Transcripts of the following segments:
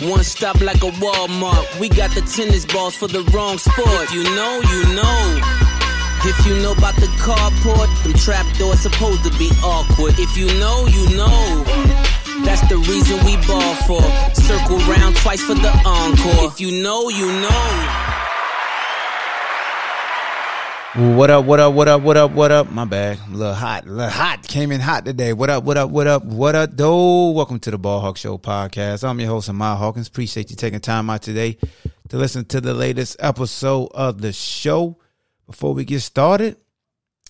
One stop like a Walmart. We got the tennis balls for the wrong sport. If you know, you know. If you know about the carport, them trap doors supposed to be awkward. If you know, you know. That's the reason we ball for. Circle round twice for the encore. If you know, you know. What up, what up, what up, what up, what up? My bad. A little hot, a little hot. Came in hot today. What up, what up, what up, what up, though? Welcome to the Ball Hawk Show podcast. I'm your host, Ahmad Hawkins. Appreciate you taking time out today to listen to the latest episode of the show. Before we get started,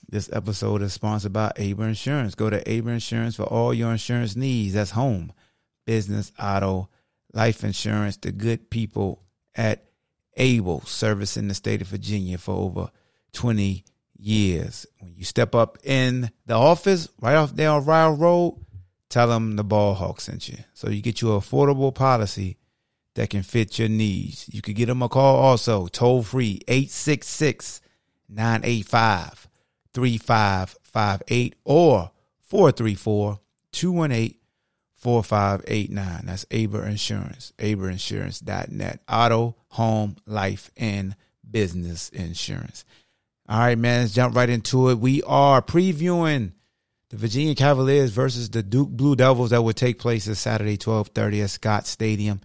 this episode is sponsored by Able Insurance. Go to Able Insurance for all your insurance needs. That's home, business, auto, life insurance. The good people at Able, servicing the state of Virginia for over 20 years. When you step up in the office, right off there on Ryle Road, tell them the ball hawk sent you. So you get your affordable policy that can fit your needs. You could get them a call also, toll free, 866 985 3558 or 434 218 4589. That's Able Insurance, ableinsurance.net. Auto, home, life, and business insurance. All right, man, let's jump right into it. We are previewing the Virginia Cavaliers versus the Duke Blue Devils that will take place this Saturday, 1230 at Scott Stadium.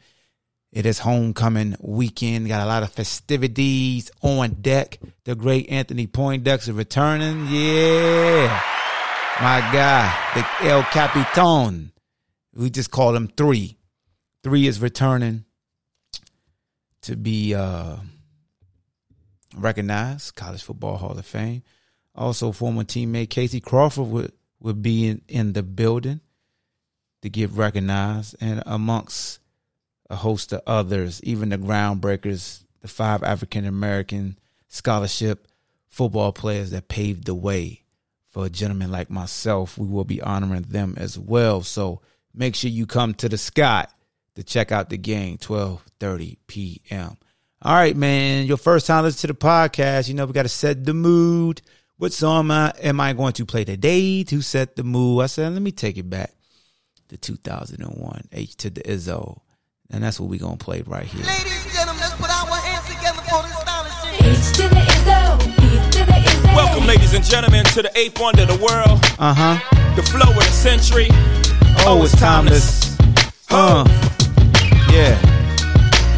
It is homecoming weekend. Got a lot of festivities on deck. The great Anthony Poindexter returning. Yeah. My guy, the El Capitan. We just call him three. Three is returning to be uh recognized, College Football Hall of Fame. Also, former teammate Casey Crawford would, would be in, in the building to get recognized, and amongst a host of others, even the groundbreakers, the five African American scholarship football players that paved the way for a gentleman like myself. We will be honoring them as well. So make sure you come to the Scott to check out the game, 12:30 p.m. All right, man. Your first time listening to the podcast, you know we got to set the mood. What song am I, am I going to play today to set the mood? I said, let me take it back to 2001, H to the Izzo. And that's what we're going to play right here. Ladies and gentlemen, let's put our hands together for this stylish H to the Izzo, B to the Izzo. Welcome, ladies and gentlemen, to the eighth wonder of the world, Uh huh. the flow of the century. Oh, it's timeless. huh? Yeah.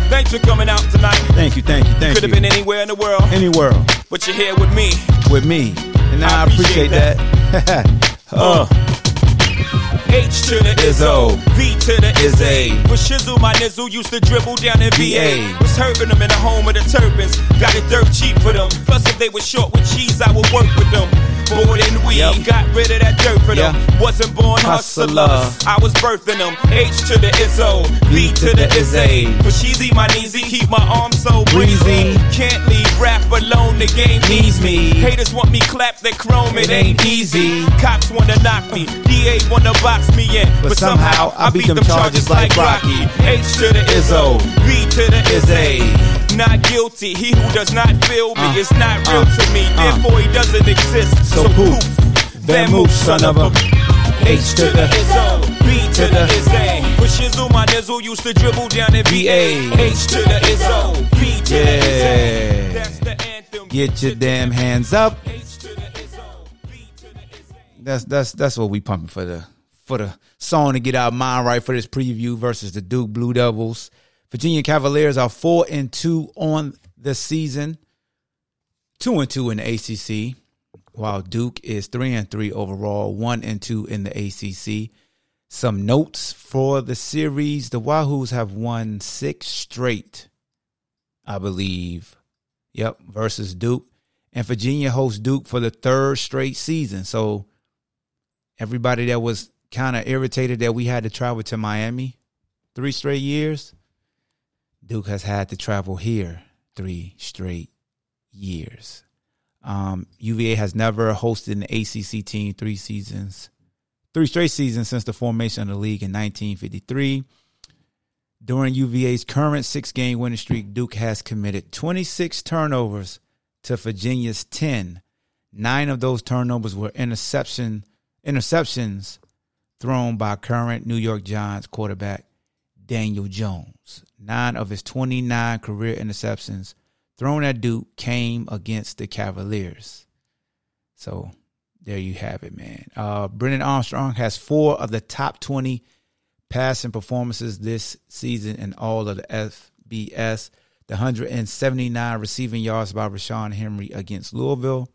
Thanks for coming out tonight. Thank you, thank you, thank you. Could have been anywhere in the world, Any world but you're here with me. with me. And I, I appreciate, appreciate that. uh. H to the Izzo, V to the Is. A. With Shizzle, my nizzle used to dribble down in VA. VA. Was herbing them in the home of the turbans. Got it dirt cheap for them. Plus, if they were short with cheese, I would work with them. More than we Yep. got rid of that dirt for them. Yeah. Wasn't born hustler. Hustler. I was birthing them. H to the Izzo, V to the Izzy. For Sheezy, my kneesy, keep my arms so breezy. Breezy. Can't leave rap alone, the game Needs me. Haters want me clap that chrome, it, It ain't easy. Cops wanna knock me, DA wanna box me in. But, somehow I beat them charges like Rocky. H to the Izzo, B to the Izzy. Not guilty, he who does not feel me Uh, is not real uh, to me. uh. Therefore, he doesn't exist. So poof, Van Moose, son of a. H to the Izzo, B to the Izzy. For Shizzle, my nizzle used to dribble down in VA. H to the Izzo, B to the. Izzy. That's the anthem. Get your damn hands up. H to the Izzo, B to the Izzy. That's that's that's what we pumping for the for the song to get our mind right for this preview versus the Duke Blue Devils. Virginia Cavaliers are four and two on the season, two and two in the ACC, while Duke is three and three overall, one and two in the ACC. Some notes for the series: the Wahoos have won six straight, I believe. Yep, versus Duke, and Virginia hosts Duke for the third straight season. So everybody that was kind of irritated that we had to travel to Miami three straight years, Duke has had to travel here three straight years. Um, UVA has never hosted an ACC team three seasons, three straight seasons since the formation of the league in 1953. During UVA's current six game winning streak, Duke has committed 26 turnovers to Virginia's 10. Nine of those turnovers were interception interceptions thrown by current New York Giants quarterback Daniel Jones. Nine of his 29 career interceptions thrown at Duke came against the Cavaliers. So there you have it, man. Uh, Brennan Armstrong has four of the top 20 passing performances this season in all of the FBS. The 179 receiving yards by Ra'Shaun Henry against Louisville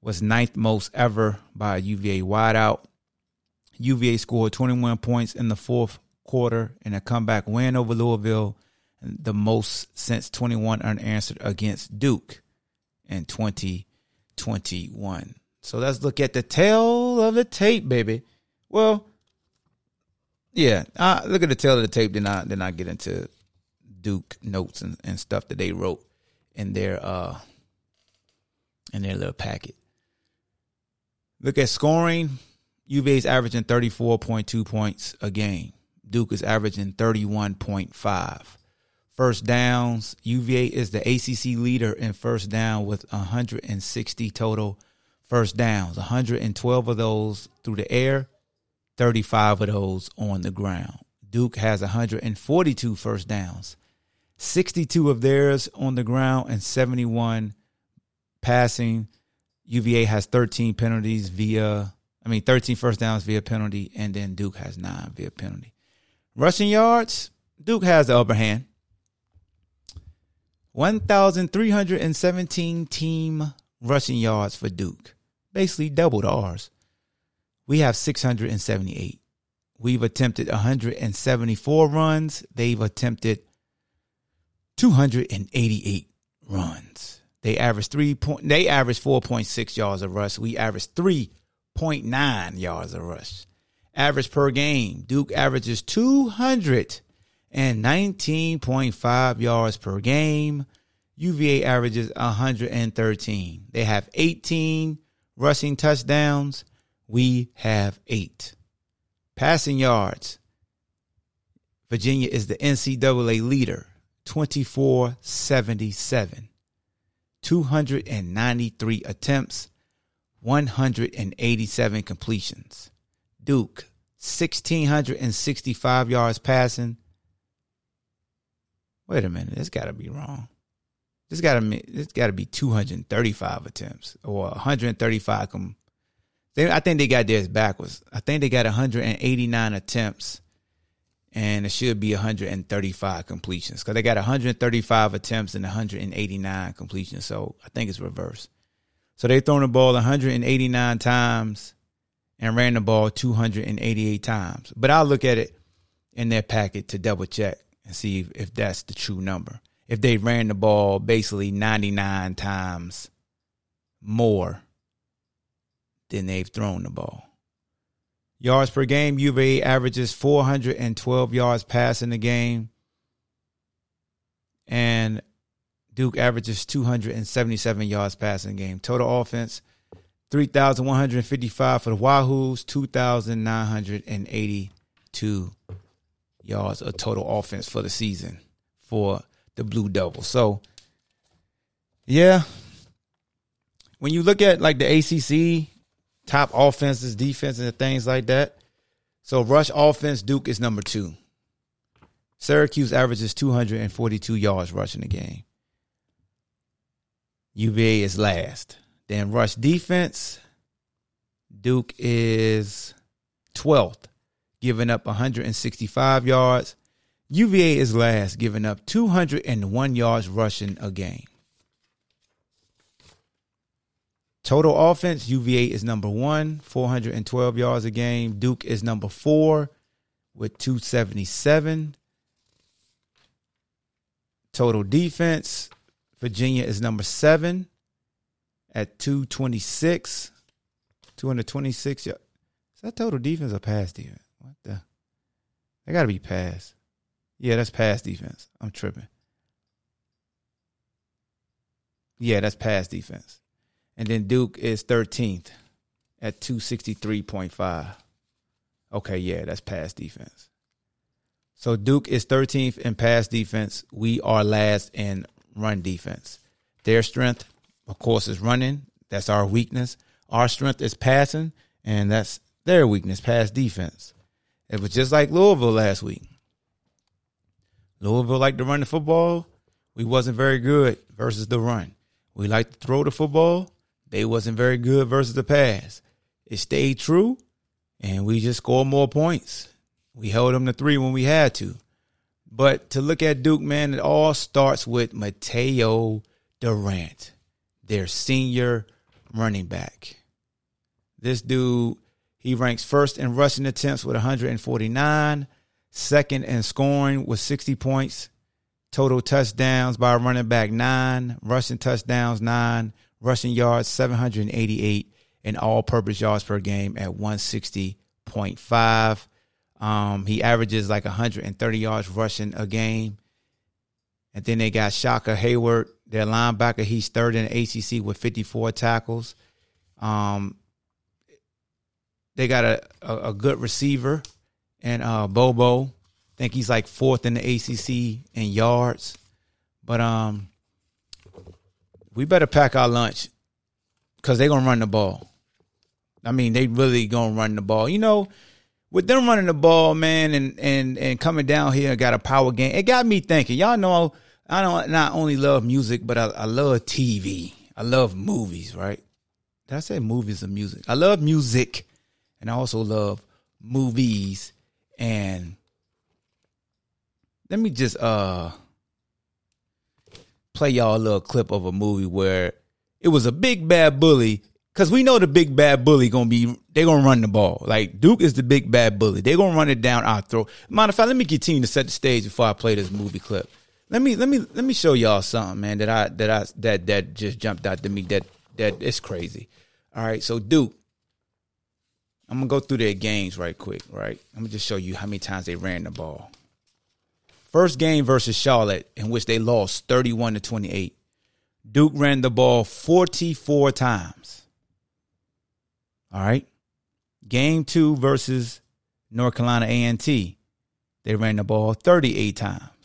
was ninth most ever by a UVA wideout. UVA scored 21 points in the fourth quarter in a comeback win over Louisville, the most since 21 unanswered against Duke in 2021. So let's look at the tail of the tape, baby. Well, yeah, look at the tail of the tape. Then I then I get into Duke notes and, and stuff that they wrote in their uh in their little packet. Look at scoring. UVA is averaging 34.2 points a game. Duke is averaging 31.5. First downs, UVA is the ACC leader in first down with 160 total first downs. 112 of those through the air, 35 of those on the ground. Duke has 142 first downs, 62 of theirs on the ground, and 71 passing. UVA has 13 penalties via, I mean, 13 first downs via penalty, and then Duke has nine via penalty. Rushing yards, Duke has the upper hand. 1,317 team rushing yards for Duke, basically doubled ours. We have 678. We've attempted 174 runs. They've attempted 288 runs. They average three point. They average 4.6 yards a rush. We average 3.9 yards a rush. Average per game. Duke averages 219.5 yards per game. UVA averages 113. They have 18 rushing touchdowns. We have eight. Passing yards. Virginia is the NCAA leader, 2477. 293 attempts, 187 completions. Duke, 1,665 yards passing. Wait a minute, this got to be wrong. This got to this got to be 235 attempts or 135. Com- they, I think they got theirs backwards. I think they got 189 attempts, and it should be 135 completions because they got 135 attempts and 189 completions. So I think it's reversed. So they thrown the ball 189 times and ran the ball 288 times. But I'll look at it in their packet to double check and see if, if that's the true number. If they ran the ball basically 99 times more than they've thrown the ball. Yards per game, UVA averages 412 yards passing the game. And Duke averages 277 yards passing game. Total offense, 3,155 for the Wahoos, 2,982 yards of total offense for the season for the Blue Devils. So, yeah, when you look at like the ACC top offenses, defenses, and things like that, so rush offense, Duke is number two. Syracuse averages 242 yards rushing the game. UVA is last. Then rush defense, Duke is 12th, giving up 165 yards. UVA is last, giving up 201 yards rushing a game. Total offense, UVA is number one, 412 yards a game. Duke is number four with 277. Total defense, Virginia is number seven at 226. 226. Is that total defense or pass defense? What the? They got to be pass. Yeah, that's pass defense. I'm tripping. Yeah, that's pass defense. And then Duke is 13th at 263.5. Okay, yeah, that's pass defense. So Duke is 13th in pass defense. We are last in run defense. Their strength, of course, is running. That's our weakness. Our strength is passing, and that's their weakness, pass defense. It was just like Louisville last week. Louisville liked to run the football. We wasn't very good versus the run. We liked to throw the football. They wasn't very good versus the pass. It stayed true, and we just scored more points. We held them to three when we had to. But to look at Duke, man, it all starts with Mateo Durant, their senior running back. This dude, he ranks first in rushing attempts with 149, second in scoring with 60 points, total touchdowns by running back nine, rushing touchdowns nine, rushing yards 788, and all purpose yards per game at 160.5. Um, he averages like 130 yards rushing a game. And then they got Shaka Heyward, their linebacker. He's third in the ACC with 54 tackles. Um, they got a, a, a good receiver and uh, Bobo. I think he's like fourth in the ACC in yards. But um, we better pack our lunch because they're gonna run the ball. I mean, they really gonna run the ball. You know, with them running the ball, man, and and and coming down here, got a power game. It got me thinking. Y'all know I don't not only love music, but I, I love TV. I love movies, right? Did I say movies or music? I love music, and I also love movies. And let me just uh play y'all a little clip of a movie where it was a big bad bully because we know the big bad bully gonna be they gonna run the ball. Like Duke is the big bad bully. They gonna run it down our throat. Matter of fact, let me continue to set the stage before I play this movie clip. Let me let me let me show y'all something, man. That I that I that that just jumped out to me. That that it's crazy. All right, so Duke. I'm gonna go through their games right quick. Right, I'm gonna just show you how many times they ran the ball. First game versus Charlotte, in which they lost 31 to 28. Duke ran the ball 44 times. All right. Game two versus North Carolina A&T. They ran the ball 38 times.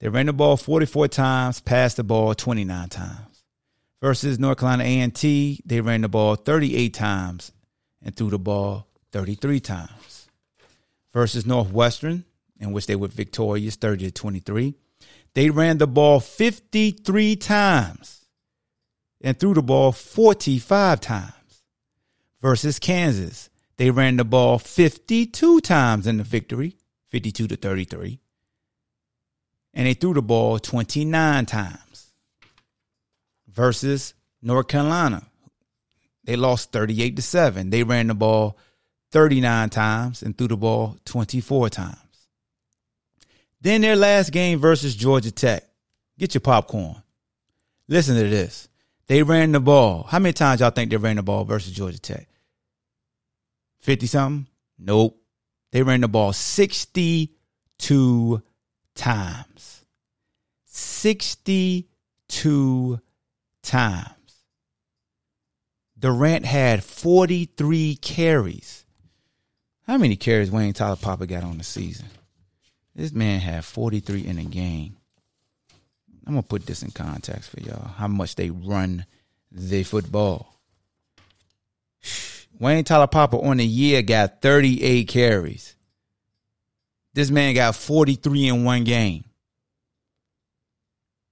They ran the ball 44 times, passed the ball 29 times. Versus North Carolina A&T, they ran the ball 38 times and threw the ball 33 times. Versus Northwestern, in which they were victorious 30 to 23, they ran the ball 53 times and threw the ball 45 times. Versus Kansas, they ran the ball 52 times in the victory, 52 to 33, and they threw the ball 29 times. Versus North Carolina, they lost 38 to 7. They ran the ball 39 times and threw the ball 24 times. Then their last game versus Georgia Tech. Get your popcorn. Listen to this. They ran the ball. How many times y'all think they ran the ball versus Georgia Tech? 50 something? Nope. They ran the ball 62 times. 62 times. Durant had 43 carries. How many carries Wayne Taulapapa got on the season? This man had 43 in a game. I'm gonna put this in context for y'all. How much they run the football. Wayne Taulapapa on the year got 38 carries. This man got 43 in one game.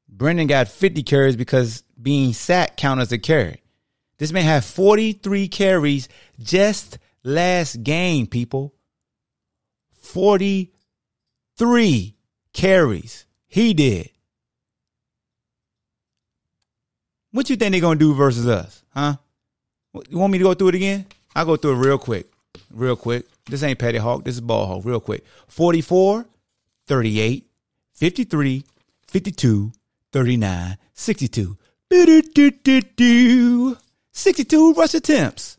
Brennan got 50 carries because being sacked count as a carry. This man had 43 carries just last game, people. 43 carries. He did. What you think they're gonna do versus us, huh? You want me to go through it again? I'll go through it real quick. Real quick. This ain't Petty Hawk. This is Ball Hawk. Real quick. 44, 38, 53, 52, 39, 62. 62 rush attempts.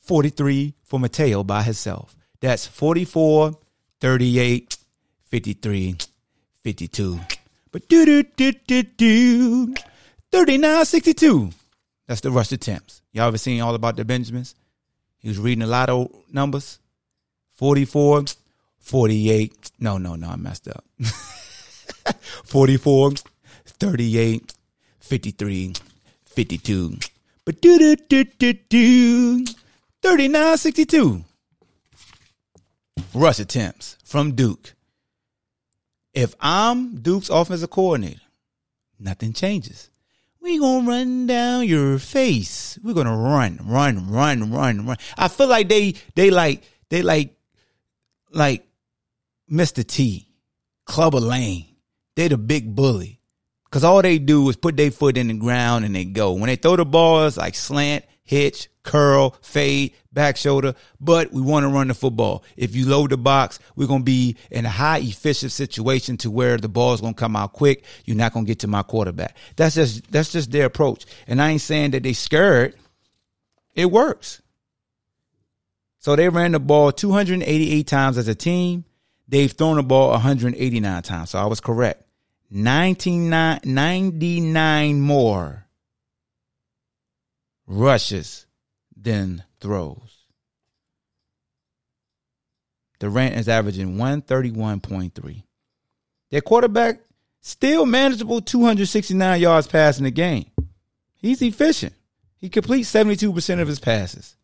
43 for Mateo by himself. That's 44, 38, 53, 52. But do do do do do. 3962. That's the rush attempts. Y'all ever seen all about the Benjamins? He was reading a lot of numbers. 44, 48. No, no, no, I messed up. 44, 38, 53, 52. But do do do do do. 3962. Rush attempts from Duke. If I'm Duke's offensive coordinator, nothing changes. We're gonna run down your face. We're gonna run, run, run, run, run. I feel like they they like they like like Mr. T, Clubber Lang. They the big bully. Cause all they do is put their foot in the ground and they go. When they throw the balls like slant, hitch, curl, fade, back shoulder, but we want to run the football. If you load the box, we're to be in a high efficient situation to where the ball is going to come out quick. You're not to get to my quarterback. That's just, that's just their approach. And I ain't saying that they scared. It works. So they ran the ball 288 times as a team. They've thrown the ball 189 times. So I was correct. 99, 99 more rushes than throws. Durant is averaging 131.3. Their quarterback still manageable 269 yards passing the game. He's efficient. He completes 72% of his passes.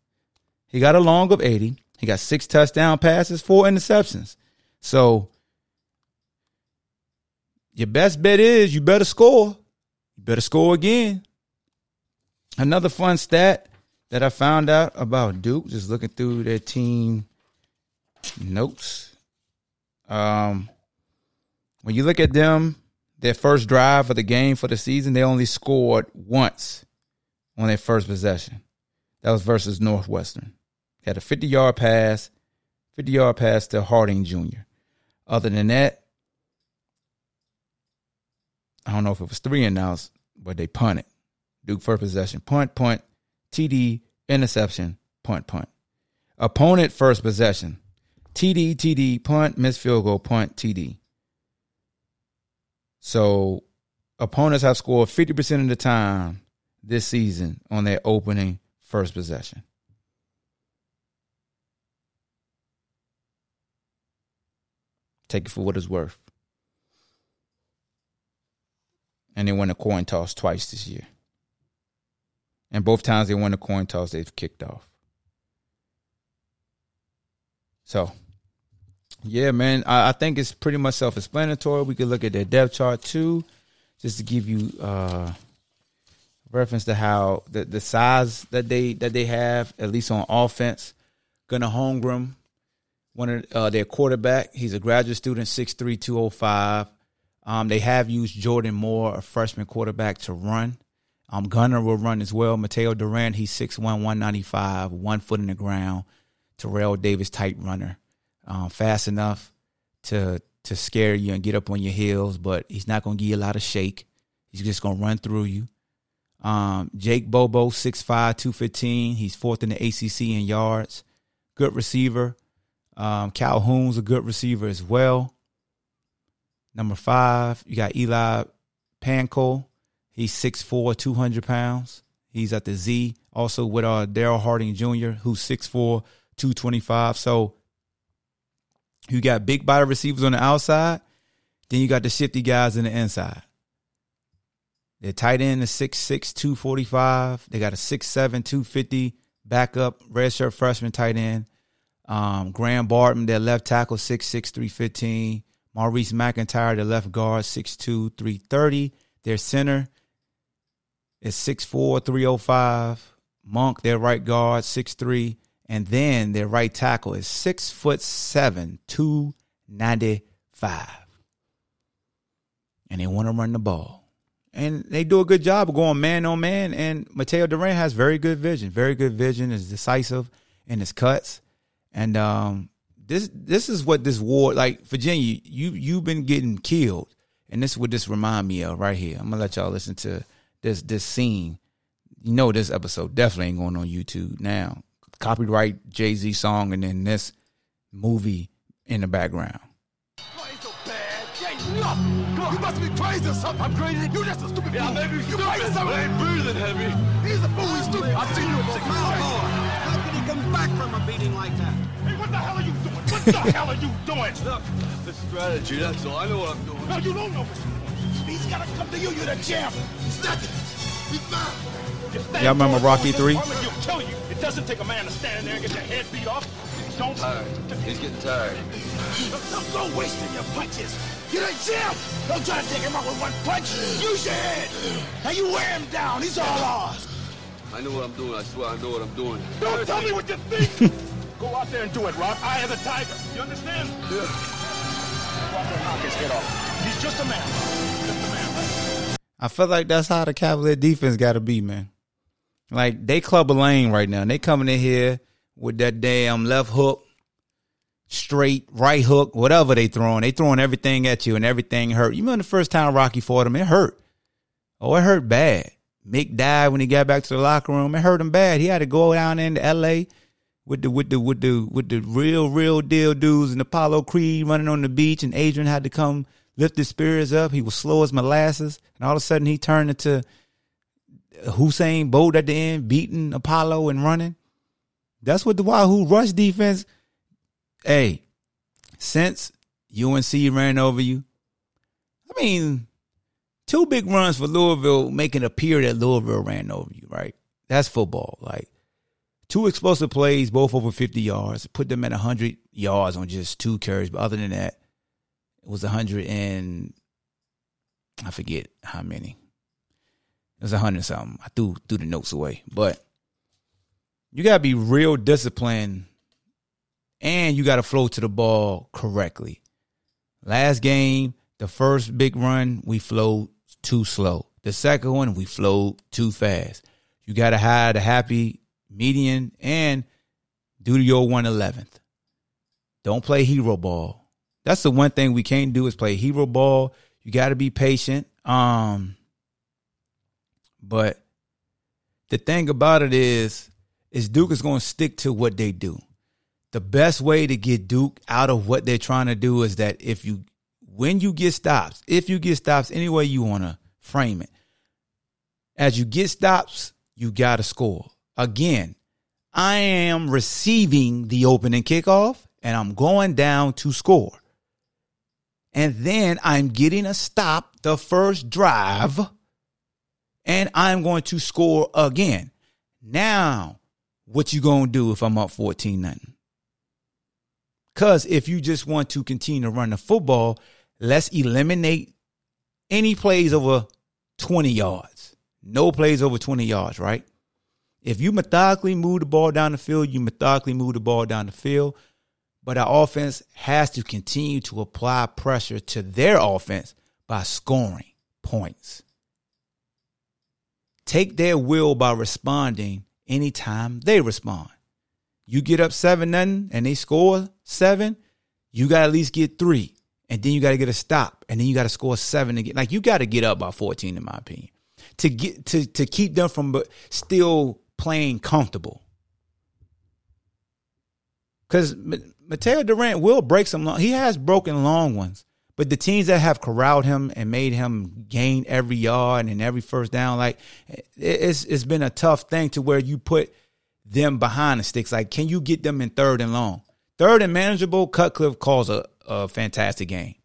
He got a long of 80. He got six touchdown passes, four interceptions. So your best bet is you better score. You better score again. Another fun stat that I found out about Duke, just looking through their team notes. Um, when you look at them, their first drive of the game for the season, they only scored once on their first possession. That was versus Northwestern. Had a 50 yard pass, 50 yard pass to Harding Jr. Other than that, I don't know if it was three and outs, but they punted. Duke first possession, punt, punt, TD, interception, punt, punt. Opponent first possession, TD, TD, punt, miss field goal, punt, TD. So opponents have scored 50% of the time this season on their opening first possession. Take it for what it's worth. And they won a coin toss twice this year. And both times they won a coin toss, they've kicked off. So, yeah, man, I, I think it's pretty much self explanatory. We could look at their depth chart too, just to give you uh reference to how the, the size that they that they have, at least on offense. Gunnar Holmberg, one of uh, their quarterback, he's a graduate student, 6'3", 205. Um, they have used Jordan Moore, a freshman quarterback, to run. Um, Gunnar will run as well. Mateo Durant, he's 6'1", 195, one foot in the ground. Terrell Davis, tight runner, um, fast enough to to scare you and get up on your heels, but he's not going to give you a lot of shake. He's just going to run through you. Um, Jake Bobo, 6'5", 215. He's fourth in the ACC in yards. Good receiver. Um, Calhoun's a good receiver as well. Number five, you got Eli Pancol. He's 6'4", 200 pounds. He's at the Z. Also with uh, Daryl Harding Jr., who's 6'4", 225. So you got big body receivers on the outside. Then you got the shifty guys in the inside. Their tight end is 6'6", 245. They got a 6'7", 250 backup redshirt freshman tight end. Um, Graham Barton, their left tackle, 6'6", 315. Maurice McIntyre, their left guard, 6'2", 330. Their center is 6'4", 305. Monk, their right guard, 6'3". And then their right tackle is six foot seven, 295. And they want to run the ball. And they do a good job of going man on man. And Mateo Durant has very good vision. Very good vision, is decisive in his cuts. And um, this this is what this war like Virginia. You you've been getting killed, and this is what this remind me of right here. I'm gonna let y'all listen to this this scene. You know this episode definitely ain't going on YouTube now. Copyright Jay Z song, and then this movie in the background. Why so bad? Jay No, you must be crazy or something. I'm crazy. You just a stupid yeah, fool. Maybe you crazy something. I ain't breathing heavy. He's a fool. He's stupid. I've seen you in six How come back from a beating like that? Hey, what the hell are you doing? What the hell are you doing? Look, the strategy. That's all. I know what I'm doing. No, you don't know what you're doing. He's got to come to you. You're the champ. It's nothing. He's not. Y'all remember Rocky Three? He'll kill you. It doesn't take a man to stand there and get your head beat off. Don't. Tired. He's getting tired. Don't go wasting your punches. You're the champ. Don't try to take him out with one punch. Use your head. Now you wear him down. He's all ours. I know what I'm doing. I swear I know what I'm doing. Don't tell me what you think. go out there and do it, Rock. I am the tiger. You understand? Yeah. Go out there knock his head off. He's just a man. Just a man. I feel like that's how the Cavalier defense got to be, man. Like they Clubber Lang right now. They coming in here with that damn left hook, straight right hook, whatever they throwing. They throwing everything at you and everything hurt. You remember the first time Rocky fought him? It hurt. Oh, it hurt bad. Mick died when he got back to the locker room. It hurt him bad. He had to go down into L.A. with the with the with the with the real real deal dudes and Apollo Creed running on the beach, and Adrian had to come lift his spirits up. He was slow as molasses, and all of a sudden he turned into Usain Bolt at the end, beating Apollo and running. That's what the Wahoo rush defense. Hey, since UNC ran over you, I mean, two big runs for Louisville making it appear that Louisville ran over you, right? That's football. Like two explosive plays, both over 50 yards, put them at 100 yards on just two carries. But other than that, it was 100 and I forget how many. It was 100 something. I threw, threw the notes away. But you got to be real disciplined and you got to flow to the ball correctly. Last game, the first big run, we flowed too slow. The second one, we flowed too fast. You got to hide a happy median and do your 111th. Don't play hero ball. That's the one thing we can't do is play hero ball. You got to be patient. Um, but the thing about it is, is Duke is going to stick to what they do. The best way to get Duke out of what they're trying to do is that if you, when you get stops, if you get stops, any way you want to frame it, as you get stops, you got to score. Again, I am receiving the opening kickoff and I'm going down to score. And then I'm getting a stop the first drive and I'm going to score again. Now, what you gonna do if I'm up 14 nothing? Cause if you just want to continue to run the football, let's eliminate any plays over 20 yards. No plays over 20 yards, right? If you methodically move the ball down the field, you methodically move the ball down the field. But our offense has to continue to apply pressure to their offense by scoring points. Take their will by responding anytime they respond. You get up seven nothing and they score seven, you got to at least get three. And then you got to get a stop. And then you got to score seven again. Like you got to get up by 14, in my opinion, to get to to keep them from but still playing comfortable. Because Mateo Durant will break some long. He has broken long ones, but the teams that have corralled him and made him gain every yard and every first down, like it's it's been a tough thing to where you put them behind the sticks. Like, can you get them in third and long? Third and manageable, Cutcliffe calls a, a fantastic game.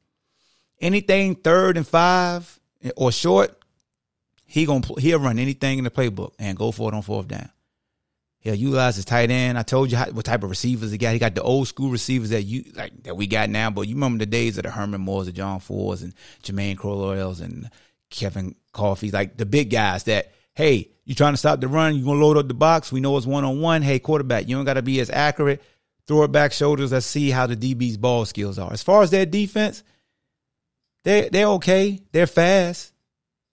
Anything third and five or short, he gonna he'll run anything in the playbook and go for it on fourth down. He'll utilize his tight end. I told you how, what type of receivers he got. He got the old school receivers that you like that we got now. But you remember the days of the Herman Moores, the John Fords, and Germane Crowells and Kevin Coffee, like the big guys that hey, you trying to stop the run, you gonna load up the box. We know it's one on one. Hey, quarterback, you don't gotta be as accurate. Throw it back shoulders. Let's see how the DB's ball skills are. As far as their defense, they they're okay. They're fast.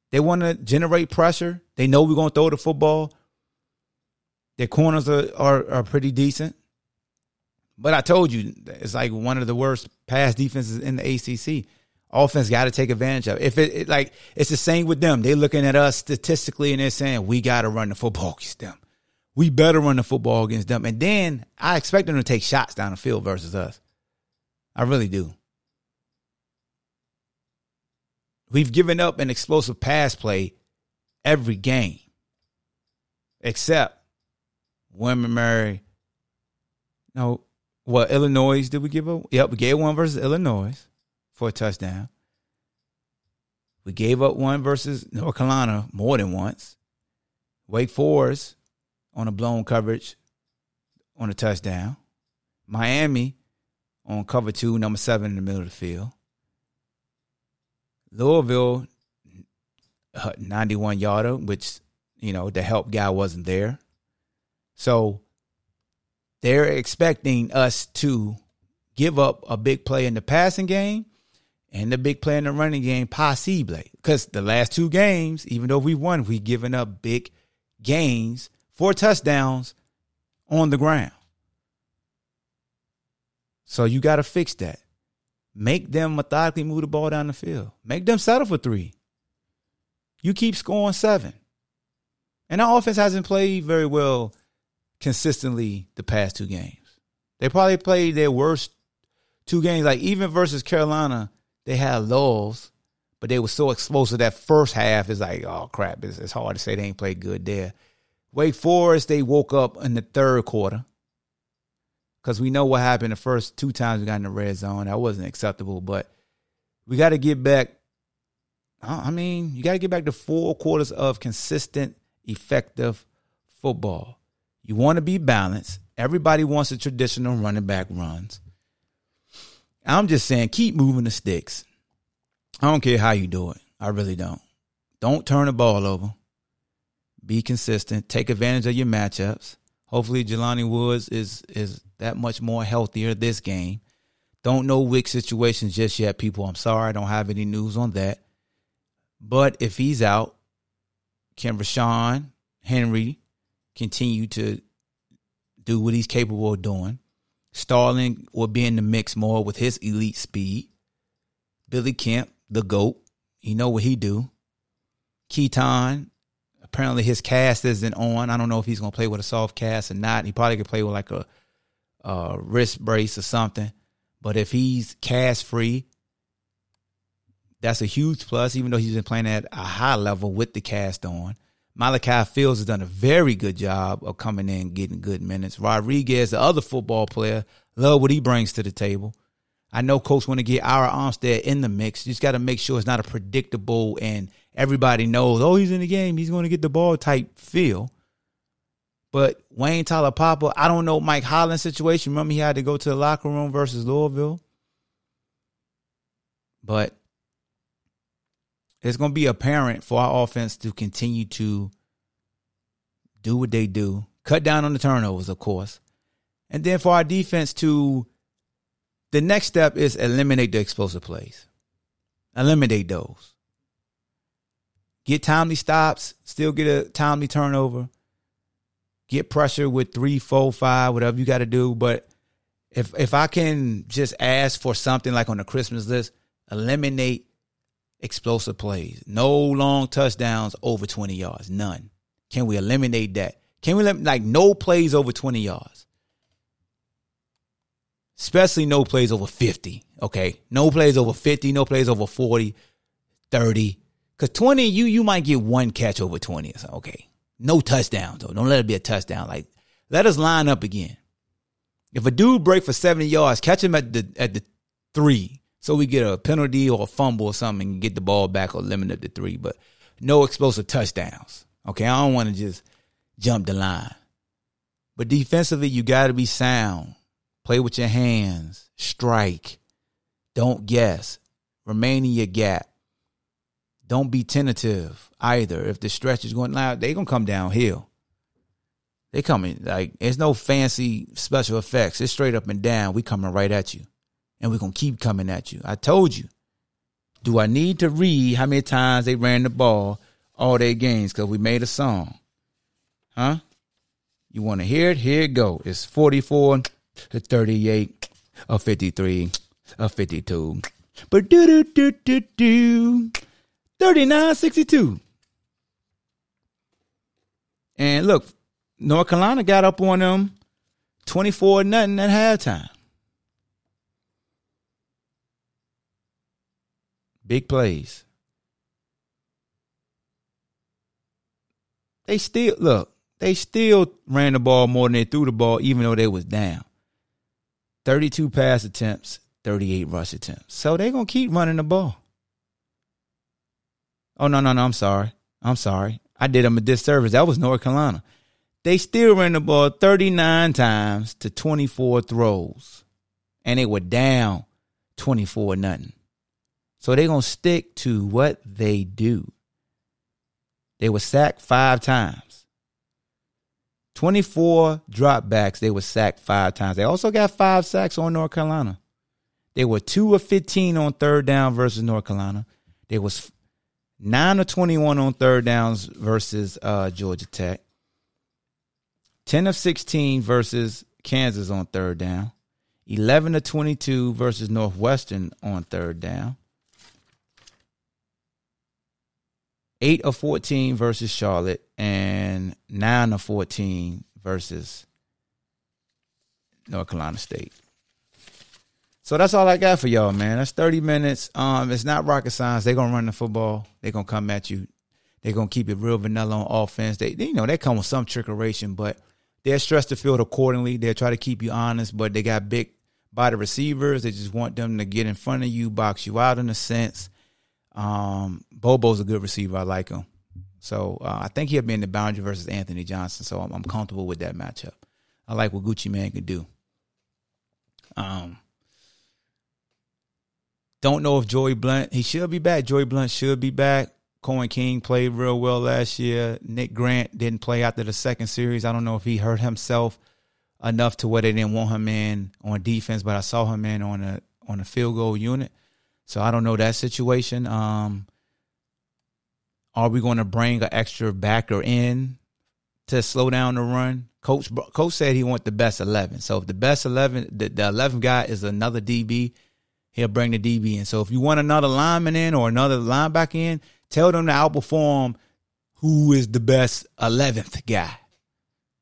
They want to generate pressure. They know we're gonna throw the football. Their corners are, are, are pretty decent. But I told you, it's like one of the worst pass defenses in the ACC. Offense got to take advantage of. It. If it, it, like it's the same with them, They're looking at us statistically and they're saying we got to run the football against them. We better run the football against them, and then I expect them to take shots down the field versus us. I really do. we've given up an explosive pass play every game, except William Mary. No, what Illinois did we give up? Yep, we gave one versus Illinois for a touchdown. We gave up one versus North Carolina more than once. Wake Forest on a blown coverage on a touchdown. Miami on cover two, number seven in the middle of the field. Louisville, uh, 91 yarder, which, you know, the help guy wasn't there. So they're expecting us to give up a big play in the passing game and the big play in the running game, possibly. Because the last two games, even though we won, we given up big gains, four touchdowns on the ground. So you got to fix that. Make them methodically move the ball down the field. Make them settle for three. You keep scoring seven. And our offense hasn't played very well consistently the past two games. They probably played their worst two games. Like even versus Carolina, they had lulls, but they were so explosive that first half is like, oh crap, it's, it's hard to say they ain't played good there. Wake Forest, they woke up in the third quarter because we know what happened the first two times we got in the red zone. That wasn't acceptable, but we got to get back. I mean, you got to get back to four quarters of consistent, effective football. You want to be balanced. Everybody wants the traditional running back runs. I'm just saying, keep moving the sticks. I don't care how you do it. I really don't. Don't turn the ball over. Be consistent. Take advantage of your matchups. Hopefully, Jelani Woods is is that much more healthier this game. Don't know Wick situations just yet, people. I'm sorry, I don't have any news on that. But if he's out, can Ra'Shaun Henry continue to do what he's capable of doing? Starling will be in the mix more with his elite speed. Billy Kemp, the GOAT, he know what he do. Keytaon, apparently his cast isn't on. I don't know if he's gonna play with a soft cast or not. He probably could play with like a uh, wrist brace or something. But if he's cast free, that's a huge plus, even though he's been playing at a high level with the cast on. Malachi Fields has done a very good job of coming in, getting good minutes. Rodriguez, the other football player, love what he brings to the table. I know coach want to get our Armstead in the mix. You just got to make sure it's not a predictable and everybody knows, oh, he's in the game, he's going to get the ball type feel. But Wayne Taulapapa, I don't know Mike Hollins' situation. Remember, he had to go to the locker room versus Louisville. But it's going to be apparent for our offense to continue to do what they do, cut down on the turnovers, of course. And then for our defense to, the next step is eliminate the explosive plays. Eliminate those. Get timely stops, still get a timely turnover get pressure with three, four, five, whatever you got to do. But if if I can just ask for something like on the Christmas list, eliminate explosive plays. No long touchdowns over 20 yards. None. Can we eliminate that? Can we let like no plays over 20 yards? Especially no plays over 50. Okay. No plays over 50, no plays over 40, 30. Cause 20, you you might get one catch over 20 or something. Okay. No touchdowns though. Don't let it be a touchdown. Like let us line up again. If a dude break for 70 yards, catch him at the at the three. So we get a penalty or a fumble or something and get the ball back or limit it to three. But no explosive touchdowns. Okay. I don't want to just jump the line. But defensively, you gotta be sound. Play with your hands. Strike. Don't guess. Remain in your gap. Don't be tentative either. If the stretch is going loud, they gonna come downhill. They coming like it's no fancy special effects. It's straight up and down. We coming right at you, and we gonna keep coming at you. I told you. Do I need to read how many times they ran the ball all their games because we made a song? Huh? You want to hear it? Here it go. It's 44 to 38 or 53 or 52. But do do do do do 39-62. And look, North Carolina got up on them 24 nothing at halftime. Big plays. They still look, they still ran the ball more than they threw the ball even though they was down. 32 pass attempts, 38 rush attempts. So they're going to keep running the ball. Oh no, no, no! I'm sorry. I'm sorry. I did them a disservice. That was North Carolina. They still ran the ball 39 times to 24 throws, and they were down 24 nothing. So they're gonna stick to what they do. They were sacked five times. 24 dropbacks, they were sacked five times. They also got five sacks on North Carolina. They were two of 15 on third down versus North Carolina. They was nine of 21 on third downs versus uh, Georgia Tech. 10 of 16 versus Kansas on third down. 11 of 22 versus Northwestern on third down. 8 of 14 versus Charlotte and 9 of 14 versus North Carolina State. So that's all I got for y'all, man. That's 30 minutes. Um, it's not rocket science. They're gonna run the football. They're gonna come at you. They're gonna keep it real vanilla on offense. They, they you know, they come with some trickeration, but they'll stress the field accordingly. They'll try to keep you honest, but they got big body receivers. They just want them to get in front of you, box you out in a sense. Um, Bobo's a good receiver. I like him. So uh, I think he'll be in the boundary versus Anthony Johnson. So I'm, I'm comfortable with that matchup. I like what Gucci Man can do. Um, don't know if Joey Blount, he should be back. Joey Blount should be back. Coen King played real well last year. Nick Grant didn't play after the second series. I don't know if he hurt himself enough to where they didn't want him in on defense, but I saw him in on a on a field goal unit. So I don't know that situation. Um, are we going to bring an extra backer in to slow down the run? Coach Coach said he want the best eleven. So if the best eleven, the, the eleventh guy is another DB, he'll bring the DB in. So if you want another lineman in or another linebacker in, tell them to outperform who is the best eleventh guy.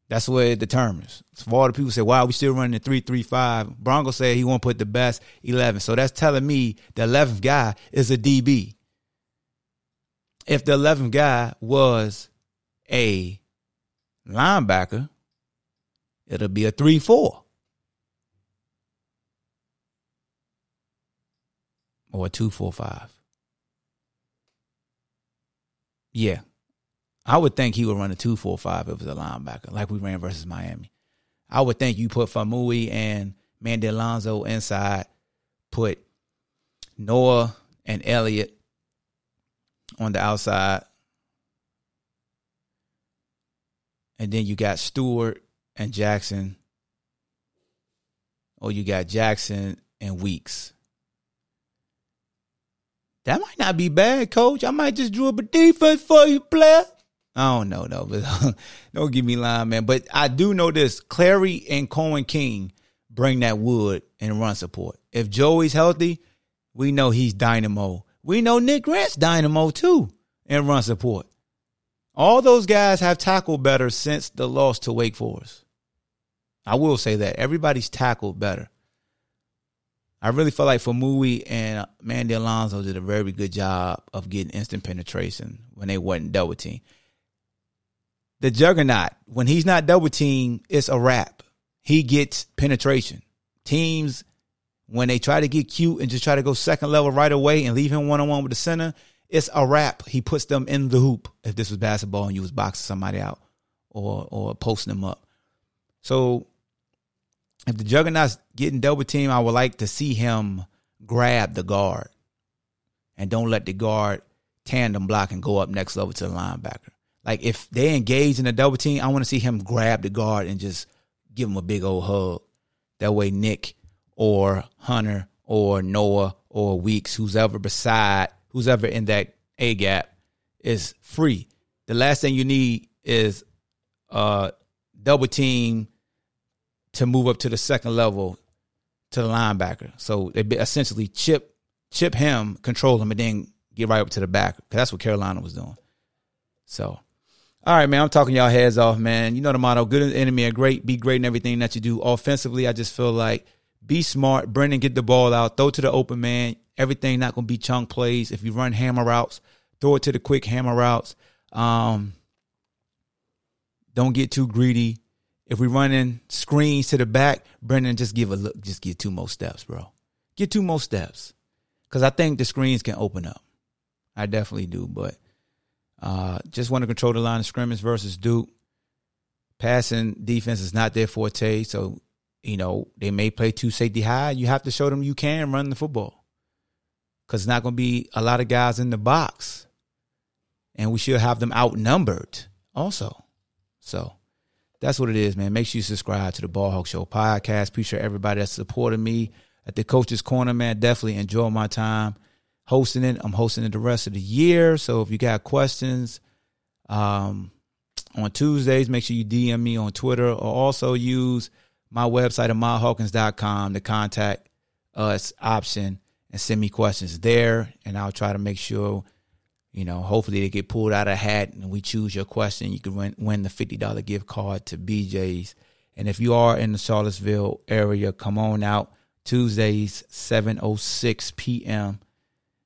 That's what it determines. So all the people say, "Why are we still running the three three five? Bronco said he want to put the best eleven. So that's telling me the eleventh guy is a DB. If the eleventh guy was a linebacker, it'll be a three four. Or a two four five. Yeah, I would think he would run a two four five if it was a linebacker, like we ran versus Miami. I would think you put Faumui and Mandy Alonso inside, put Noah and Elliott on the outside, and then you got Stewart and Jackson, or you got Jackson and Weeks. That might not be bad, coach. I might just drew up a defense for you, player. I don't know though, but don't give me line, man. But I do know this: Clary and Coen King bring that wood and run support. If Joey's healthy, we know he's dynamo. We know Nick Grant's dynamo too and run support. All those guys have tackled better since the loss to Wake Forest. I will say that everybody's tackled better. I really feel like Faumui and Mandy Alonso did a very good job of getting instant penetration when they wasn't double team. The juggernaut, when he's not double team, it's a wrap. He gets penetration. Teams, when they try to get cute and just try to go second level right away and leave him one on one with the center, it's a wrap. He puts them in the hoop if this was basketball and you was boxing somebody out or or posting them up. So if the juggernaut's getting double team, I would like to see him grab the guard and don't let the guard tandem block and go up next level to the linebacker. Like if they engage in a double team, I want to see him grab the guard and just give him a big old hug. That way, Nick or Hunter or Noah or Weeks, who's ever beside, who's ever in that A gap, is free. The last thing you need is uh double team to move up to the second level to the linebacker. So they essentially chip chip him, control him, and then get right up to the back. Cause that's what Carolina was doing. So, all right, man, I'm talking y'all heads off, man. You know the motto: good enemy are great, be great in everything that you do. Offensively, I just feel like be smart. Brennan, get the ball out, throw to the open man. Everything not gonna be chunk plays. If you run hammer routes, throw it to the quick hammer routes. Um, Don't get too greedy. If we running screens to the back, Brennan, just give a look. Just get two more steps, bro. Get two more steps, because I think the screens can open up. I definitely do, but uh, just want to control the line of scrimmage versus Duke. Passing defense is not their forte, so you know they may play two safety high. You have to show them you can run the football, because it's not going to be a lot of guys in the box, and we should have them outnumbered also. So that's what it is, man. Make sure you subscribe to the Ball Hawk Show podcast. Appreciate everybody that's supporting me at the Coach's Corner, man. Definitely enjoy my time hosting it. I'm hosting it the rest of the year. So if you got questions um, on Tuesdays, make sure you DM me on Twitter or also use my website at ahmadhawkins.com to contact us option and send me questions there. And I'll try to make sure, you know, hopefully they get pulled out of a hat and we choose your question. You can win, win the $50 gift card to BJ's. And if you are in the Charlottesville area, come on out Tuesdays, 7.06 p.m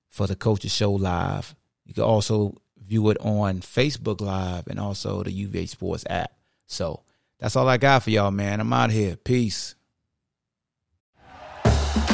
for the Coaches Show Live. You can also view it on Facebook Live and also the UVA Sports app. So that's all I got for y'all, man. I'm out here. Peace.